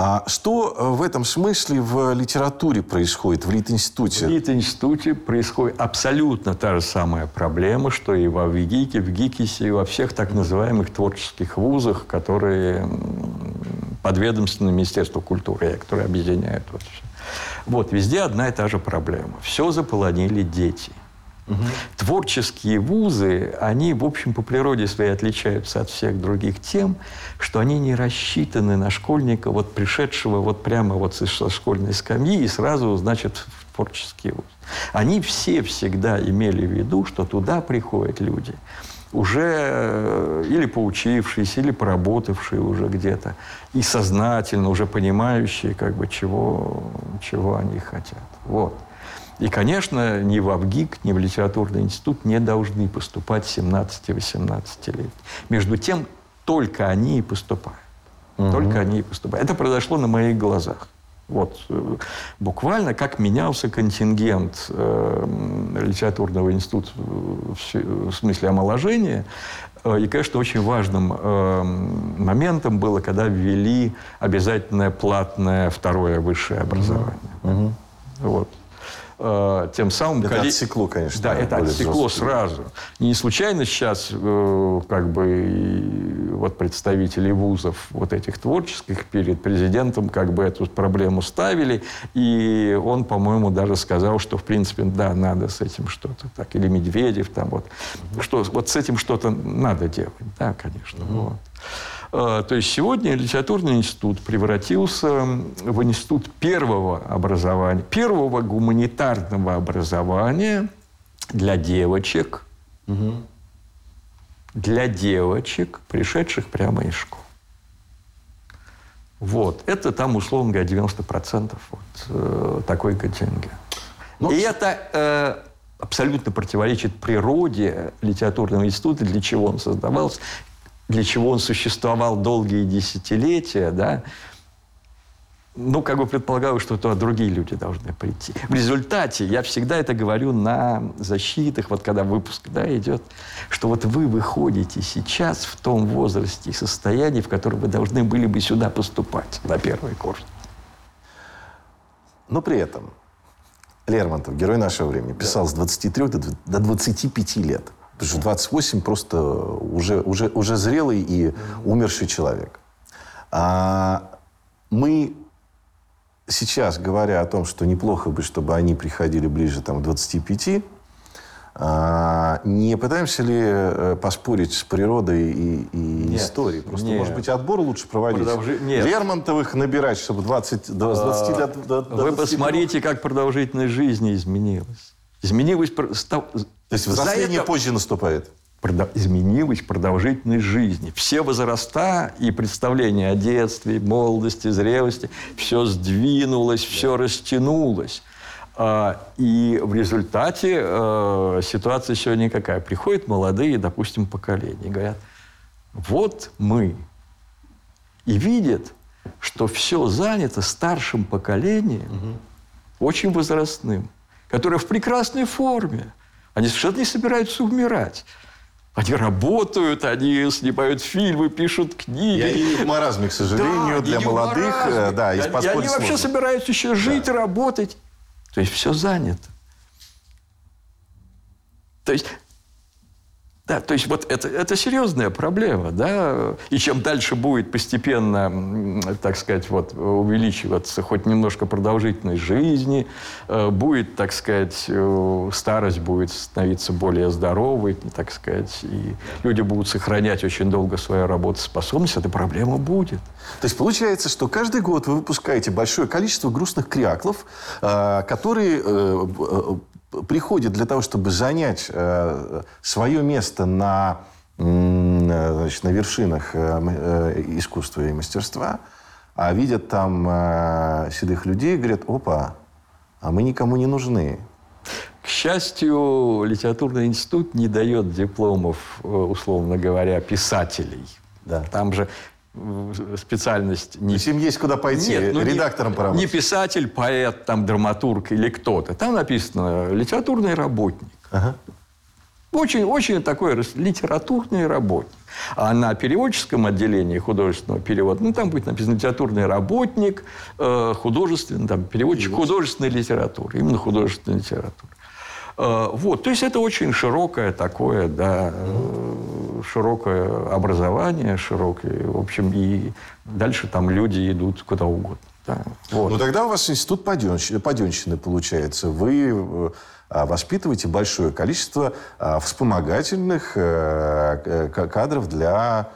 S2: А что э, в этом смысле в литературе происходит, в Лит-институте?
S1: В Лит-институте происходит абсолютно та же самая проблема, что и во ВГИКе, в ГИКИСе, и во всех так называемых творческих вузах, которые подведомственны Министерству культуры, которые объединяют вот все. Вот, везде одна и та же проблема. Все заполонили дети – Угу. Творческие вузы, они, в общем, по природе своей отличаются от всех других тем, что они не рассчитаны на школьника, вот пришедшего вот прямо вот со школьной скамьи и сразу, значит, в творческий вуз. Они все всегда имели в виду, что туда приходят люди уже э, или поучившиеся, или поработавшие уже где-то, и сознательно уже понимающие, как бы, чего, чего они хотят. Вот. И, конечно, ни в АВГИК, ни в литературный институт не должны поступать 17-18 лет. Между тем, только они и поступают. Угу. Только они и поступают. Это произошло на моих глазах. Вот э, буквально как менялся контингент э, литературного института в, в смысле омоложения. Э, и, конечно, очень важным э, моментом было, когда ввели обязательное платное второе высшее образование. Угу. Вот. Э, тем самым...
S2: Это коллег... отсекло, конечно.
S1: Да, это отсекло жестко. сразу. Не случайно сейчас э, как бы вот представители вузов вот этих творческих перед президентом как бы эту проблему ставили, и он, по-моему, даже сказал, что в принципе, да, надо с этим что-то так, или Медведев там вот, что вот с этим что-то надо делать, да, конечно. Угу. Вот. Э, то есть сегодня литературный институт превратился в институт первого образования, первого гуманитарного образования для девочек, угу. для девочек, пришедших прямо из школы. Вот. Это там, условно говоря, 90% вот, э, такой контингент. Но... Ну, И это э, абсолютно противоречит природе литературного института, для чего он создавался, для чего он существовал долгие десятилетия, да, ну, как бы предполагаю, что то другие люди должны прийти. В результате, я всегда это говорю на защитах, вот когда выпуск да, идет, что вот вы выходите сейчас в том возрасте и состоянии, в котором вы должны были бы сюда поступать на первый курс.
S2: Но при этом Лермонтов, герой нашего времени, писал да. с 23 до 25 лет. Потому что 28 просто уже, уже, уже зрелый и умерший человек. А мы сейчас, говоря о том, что неплохо бы, чтобы они приходили ближе там, к 25, а, не пытаемся ли э, поспорить с природой и, и нет, историей? Просто, нет. может быть, отбор лучше проводить? Продолжи... Нет. Лермонтовых набирать, чтобы 20, с 20
S1: а, лет до, до Вы посмотрите, как продолжительность жизни изменилась. Изменилась
S2: то есть взросление это... позже наступает?
S1: изменилась продолжительность жизни. Все возраста и представления о детстве, молодости, зрелости, все сдвинулось, все растянулось. А, и в результате э, ситуация сегодня какая? Приходят молодые, допустим, поколения и говорят, вот мы. И видят, что все занято старшим поколением, угу. очень возрастным, которое в прекрасной форме – они совершенно не собираются умирать. Они работают, они снимают фильмы, пишут книги.
S2: И они в маразме, к сожалению, да, для молодых. Э, да,
S1: и, и они вообще собираются еще жить, да. работать. То есть все занято. То есть да, то есть вот это, это серьезная проблема, да, и чем дальше будет постепенно, так сказать, вот увеличиваться хоть немножко продолжительность жизни, э, будет, так сказать, э, старость будет становиться более здоровой, так сказать, и люди будут сохранять очень долго свою работоспособность, эта проблема будет.
S2: То есть получается, что каждый год вы выпускаете большое количество грустных кряклов, э, которые приходит для того, чтобы занять э, свое место на, значит, на вершинах э, э, искусства и мастерства, а видят там э, седых людей и говорят, опа, а мы никому не нужны.
S1: К счастью, литературный институт не дает дипломов, э, условно говоря, писателей. Да. Там же специальность.
S2: Не... То есть им есть куда пойти, Нет, ну, редактором
S1: не, поработать? Не писатель, поэт, там, драматург или кто-то. Там написано литературный работник. Ага. Очень, очень такой литературный работник. А на переводческом отделении художественного перевода, ну, там будет написано литературный работник, э, художественный, там, переводчик художественной литературы, именно художественной литературы. Э, вот, то есть это очень широкое такое, да, э, широкое образование, широкое, в общем, и дальше там люди идут куда угодно. Да,
S2: вот. Ну тогда у вас институт паденщины, паденщины получается. Вы э, воспитываете большое количество вспомогательных кадров для а,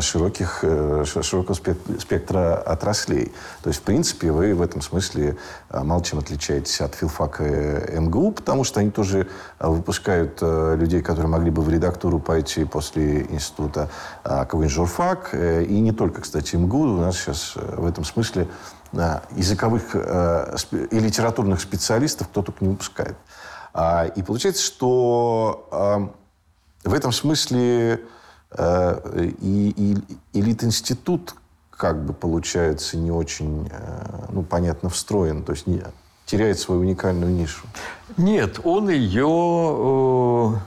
S2: широких, э, широкого спектра отраслей. То есть, в принципе, вы в этом смысле а, мало чем отличаетесь от филфака МГУ, потому что они тоже а, выпускают людей, которые могли бы в редактуру пойти после института какой-нибудь журфак. Э, и не только, кстати, МГУ. У нас сейчас э, в этом смысле языковых и литературных специалистов кто только не выпускает. И получается, что в этом смысле Э, и, и элит-институт как бы получается не очень, э, ну, понятно, встроен, то есть не, теряет свою уникальную нишу.
S1: Нет, он ее... Э,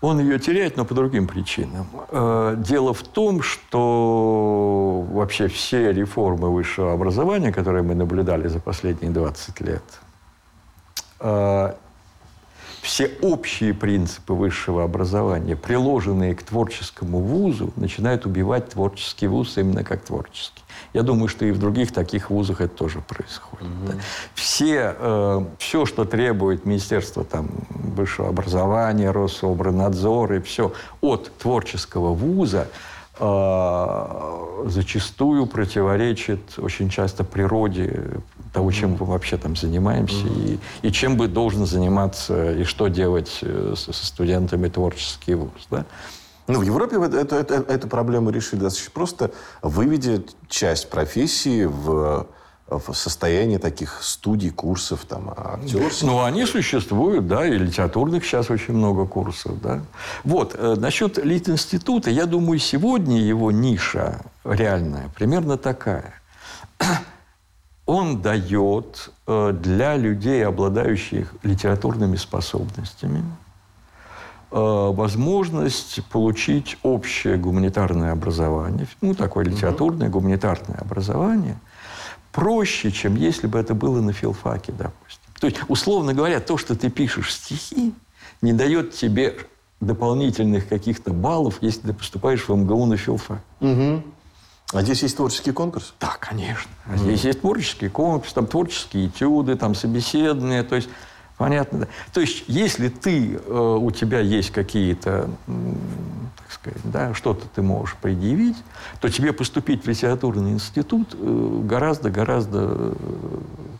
S1: он ее теряет, но по другим причинам. Дело в том, что вообще все реформы высшего образования, которые мы наблюдали за последние 20 лет, все общие принципы высшего образования, приложенные к творческому вузу, начинают убивать творческий вуз именно как творческий. Я думаю, что и в других таких вузах это тоже происходит. Угу. Да. Все, э, все, что требует Министерство там, высшего образования, Рособранадзор и все от творческого вуза, э, зачастую противоречит очень часто природе того, чем мы вообще там занимаемся, mm-hmm. и, и чем бы должен заниматься, и что делать э, со, со студентами творческий вуз. Да?
S2: Ну, в Европе эту, эту, эту проблему решили достаточно просто, выведя часть профессии в в состоянии таких студий, курсов, там, актерских.
S1: Ну, они существуют, да, и литературных сейчас очень много курсов, да. Вот, э, насчет Лит-института, я думаю, сегодня его ниша реальная примерно такая он дает э, для людей, обладающих литературными способностями, э, возможность получить общее гуманитарное образование, ну, такое литературное гуманитарное образование, проще, чем если бы это было на филфаке, допустим. То есть, условно говоря, то, что ты пишешь стихи, не дает тебе дополнительных каких-то баллов, если ты поступаешь в МГУ на филфак.
S2: Угу. А здесь есть творческий конкурс?
S1: Да, конечно. Mm. Здесь есть творческий конкурс, там творческие этюды, там собеседные. То есть, понятно. Да. То есть, если ты, э, у тебя есть какие-то, так сказать, да, что-то ты можешь предъявить, то тебе поступить в литературный институт гораздо-гораздо э,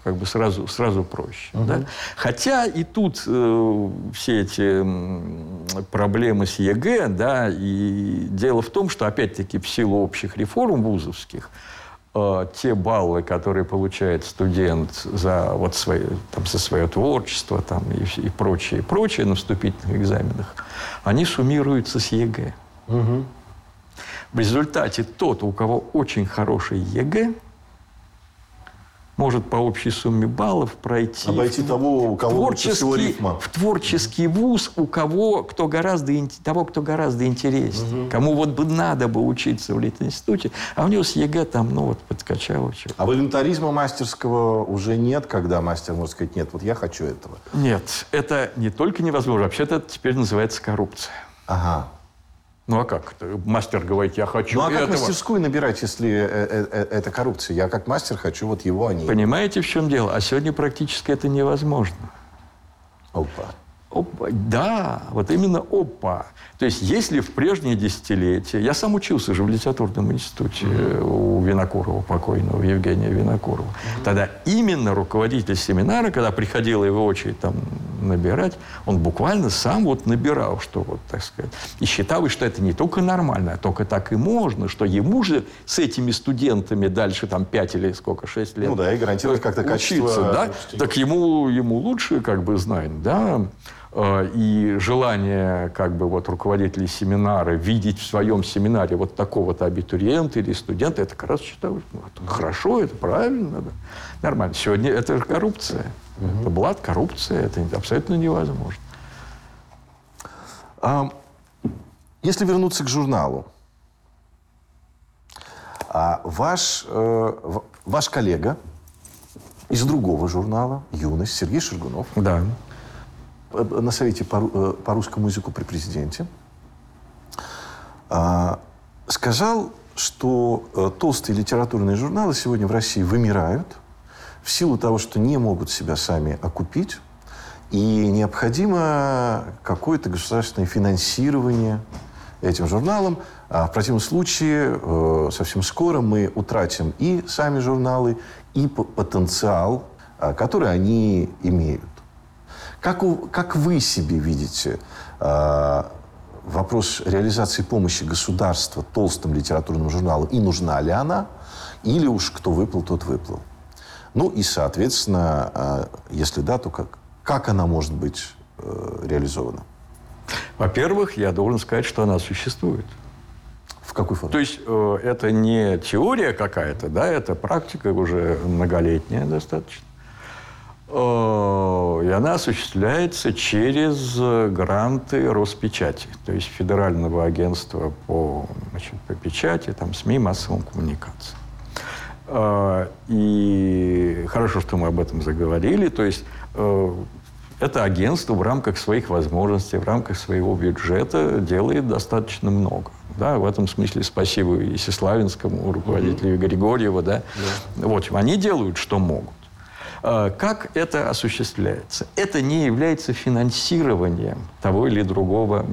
S1: как бы сразу, сразу проще. Угу. Да? Хотя и тут э, все эти проблемы с ЕГЭ, да, и дело в том, что, опять-таки, в силу общих реформ вузовских, э, те баллы, которые получает студент за, вот свои, там, за свое творчество там, и, и прочее, прочее на вступительных экзаменах, они суммируются с ЕГЭ. Угу. В результате тот, у кого очень хороший ЕГЭ, может по общей сумме баллов пройти.
S2: Обойти того, у кого
S1: творческий, всего рифма. В творческий вуз, у кого, кто гораздо, того, кто гораздо интереснее. Угу. Кому вот бы надо бы учиться в Литинституте, а у него с ЕГЭ там, ну вот, подкачало. Что
S2: а волюнтаризма мастерского уже нет, когда мастер может сказать, нет, вот я хочу этого?
S1: Нет, это не только невозможно, вообще-то это теперь называется коррупция.
S2: Ага.
S1: Ну а как? Мастер говорит, я хочу Ну
S2: а этого. как мастерскую набирать, если э, э, э, это коррупция? Я как мастер хочу вот его, а не...
S1: Понимаете, в чем дело? А сегодня практически это невозможно.
S2: Опа.
S1: Опа, да, вот именно опа. То есть, если в прежние десятилетия... Я сам учился же в литературном институте у Винокурова, покойного Евгения Винокурова. Тогда именно руководитель семинара, когда приходила его очередь там набирать, он буквально сам вот набирал, что вот, так сказать. И считал, что это не только нормально, а только так и можно, что ему же с этими студентами дальше там 5 или сколько, 6 лет...
S2: Ну да, и гарантировать как-то качество...
S1: Да? Так ему, ему лучше как бы знать, да. Э, и желание как бы вот руководителей семинара видеть в своем семинаре вот такого-то абитуриента или студента, это как раз считаю, это хорошо, это правильно, да. нормально. Сегодня это же коррупция. Угу. Это блат, коррупция, это абсолютно невозможно.
S2: А, если вернуться к журналу, а ваш, э, ваш коллега из другого журнала «Юность» Сергей Шергунов
S1: да
S2: на совете по, э, по русскому языку при президенте, а, сказал, что э, толстые литературные журналы сегодня в России вымирают в силу того, что не могут себя сами окупить, и необходимо какое-то государственное финансирование этим журналам. А в противном случае э, совсем скоро мы утратим и сами журналы, и потенциал, э, который они имеют. Как, у, как вы себе видите э, вопрос реализации помощи государства толстым литературным журналам и нужна ли она, или уж кто выплыл, тот выплыл? Ну и, соответственно, э, если да, то как, как она может быть э, реализована?
S1: Во-первых, я должен сказать, что она существует.
S2: В какой форме?
S1: То есть э, это не теория какая-то, да, это практика уже многолетняя достаточно. Э, и она осуществляется через гранты Роспечати, то есть Федерального агентства по, значит, по печати, там, СМИ, массовым коммуникациям. Э, и хорошо, что мы об этом заговорили. То есть э, это агентство в рамках своих возможностей, в рамках своего бюджета делает достаточно много. Да, в этом смысле спасибо и Сеславинскому, руководителю mm-hmm. Григорьева. Да. Yeah. Вот, они делают, что могут. А, как это осуществляется? Это не является финансированием того или другого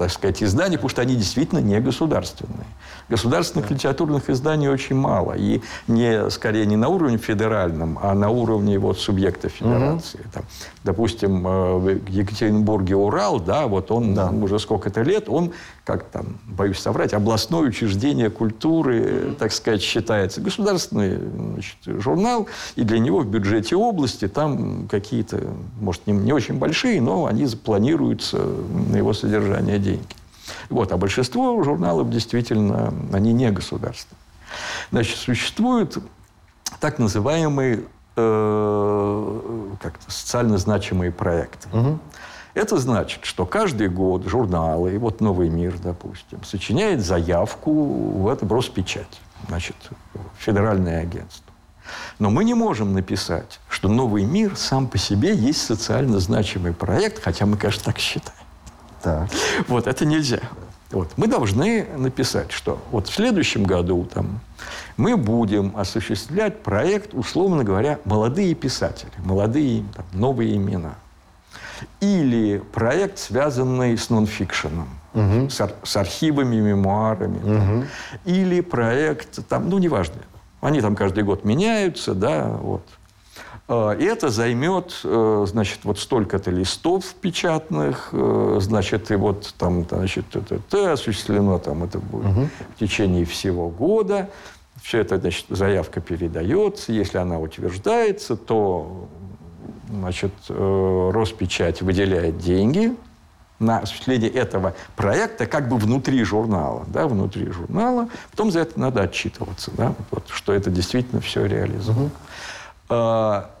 S1: так сказать, издания, потому что они действительно не государственные. Государственных да. литературных изданий очень мало. И не, скорее не на уровне федеральном, а на уровне вот, субъекта федерации. Угу. Там, допустим, э, в Екатеринбурге Урал, да, вот он да. уже сколько-то лет, он, как там, боюсь соврать, областное учреждение культуры, угу. так сказать, считается. Государственный значит, журнал, и для него в бюджете области там какие-то, может, не, не очень большие, но они запланируются на его содержание деньги. Вот. А большинство журналов действительно, они не государственные. Значит, существуют так называемые э, как социально значимые проекты. Угу. Это значит, что каждый год журналы, вот «Новый мир», допустим, сочиняет заявку в это Роспечать, значит, федеральное агентство. Но мы не можем написать, что «Новый мир» сам по себе есть социально значимый проект, хотя мы, конечно, так считаем. Так. Вот, это нельзя. Вот. Мы должны написать, что вот в следующем году там, мы будем осуществлять проект, условно говоря, «Молодые писатели», молодые там, новые имена. Или проект, связанный с нонфикшеном, угу. с, ар- с архивами, мемуарами. Угу. Там. Или проект, там, ну, неважно. Они там каждый год меняются, да, вот. А, и это займет, э, значит, вот столько-то листов печатных, э, значит, и вот там, значит, это, это осуществлено там, это будет угу. в течение всего года. Все это, значит, заявка передается. Если она утверждается, то, значит, э, Роспечать выделяет деньги на осуществление этого проекта как бы внутри журнала, да, внутри журнала. Потом за это надо отчитываться, да, вот, что это действительно все реализовано. Угу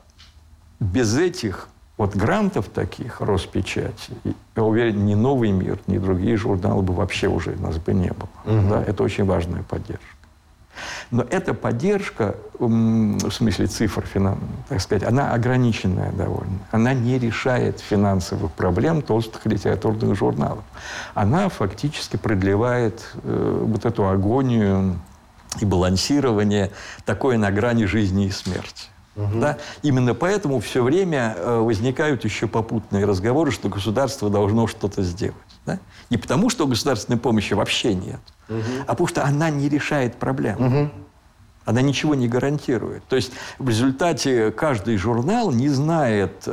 S1: без этих вот грантов таких, Роспечати, я уверен, ни «Новый мир», ни другие журналы бы вообще уже нас бы не было. Угу. Да? Это очень важная поддержка. Но эта поддержка, в смысле цифр, так сказать, она ограниченная довольно. Она не решает финансовых проблем толстых литературных журналов. Она фактически продлевает э, вот эту агонию и балансирование такое на грани жизни и смерти. Угу. Да? Именно поэтому все время э, возникают еще попутные разговоры, что государство должно что-то сделать. Да? Не потому, что государственной помощи вообще нет, угу. а потому что она не решает проблем. Угу. Она ничего не гарантирует. То есть в результате каждый журнал не знает, э,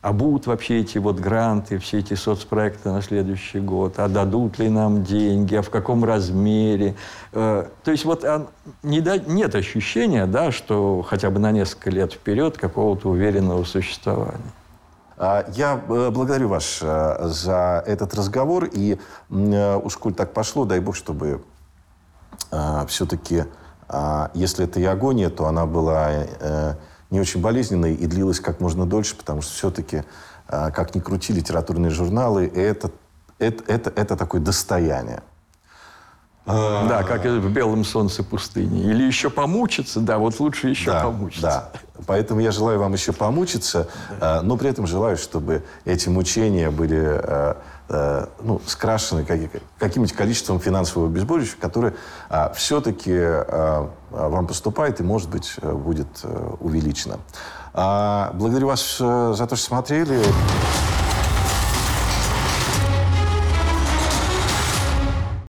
S1: а будут вообще эти вот гранты, все эти соцпроекты на следующий год, а дадут ли нам деньги, а в каком размере. Э, то есть вот нет ощущения, да, что хотя бы на несколько лет вперед какого-то уверенного существования.
S2: А, я э, благодарю вас э, за этот разговор. И уж коль так пошло, дай бог, чтобы все-таки, если это и агония, то она была не очень болезненной и длилась как можно дольше, потому что все-таки, а, как ни крути, литературные журналы это, это, это, это такое достояние.
S1: Да, как в «Белом солнце пустыни». Или еще помучиться, да, вот лучше еще да, помучиться.
S2: Да, поэтому я желаю вам еще помучиться, да. но при этом желаю, чтобы эти мучения были а, ну, скрашены каким-нибудь количеством финансового безбожища, которое а, все-таки а, вам поступает и, может быть, э, будет а, увеличено. А, благодарю вас за то, что смотрели.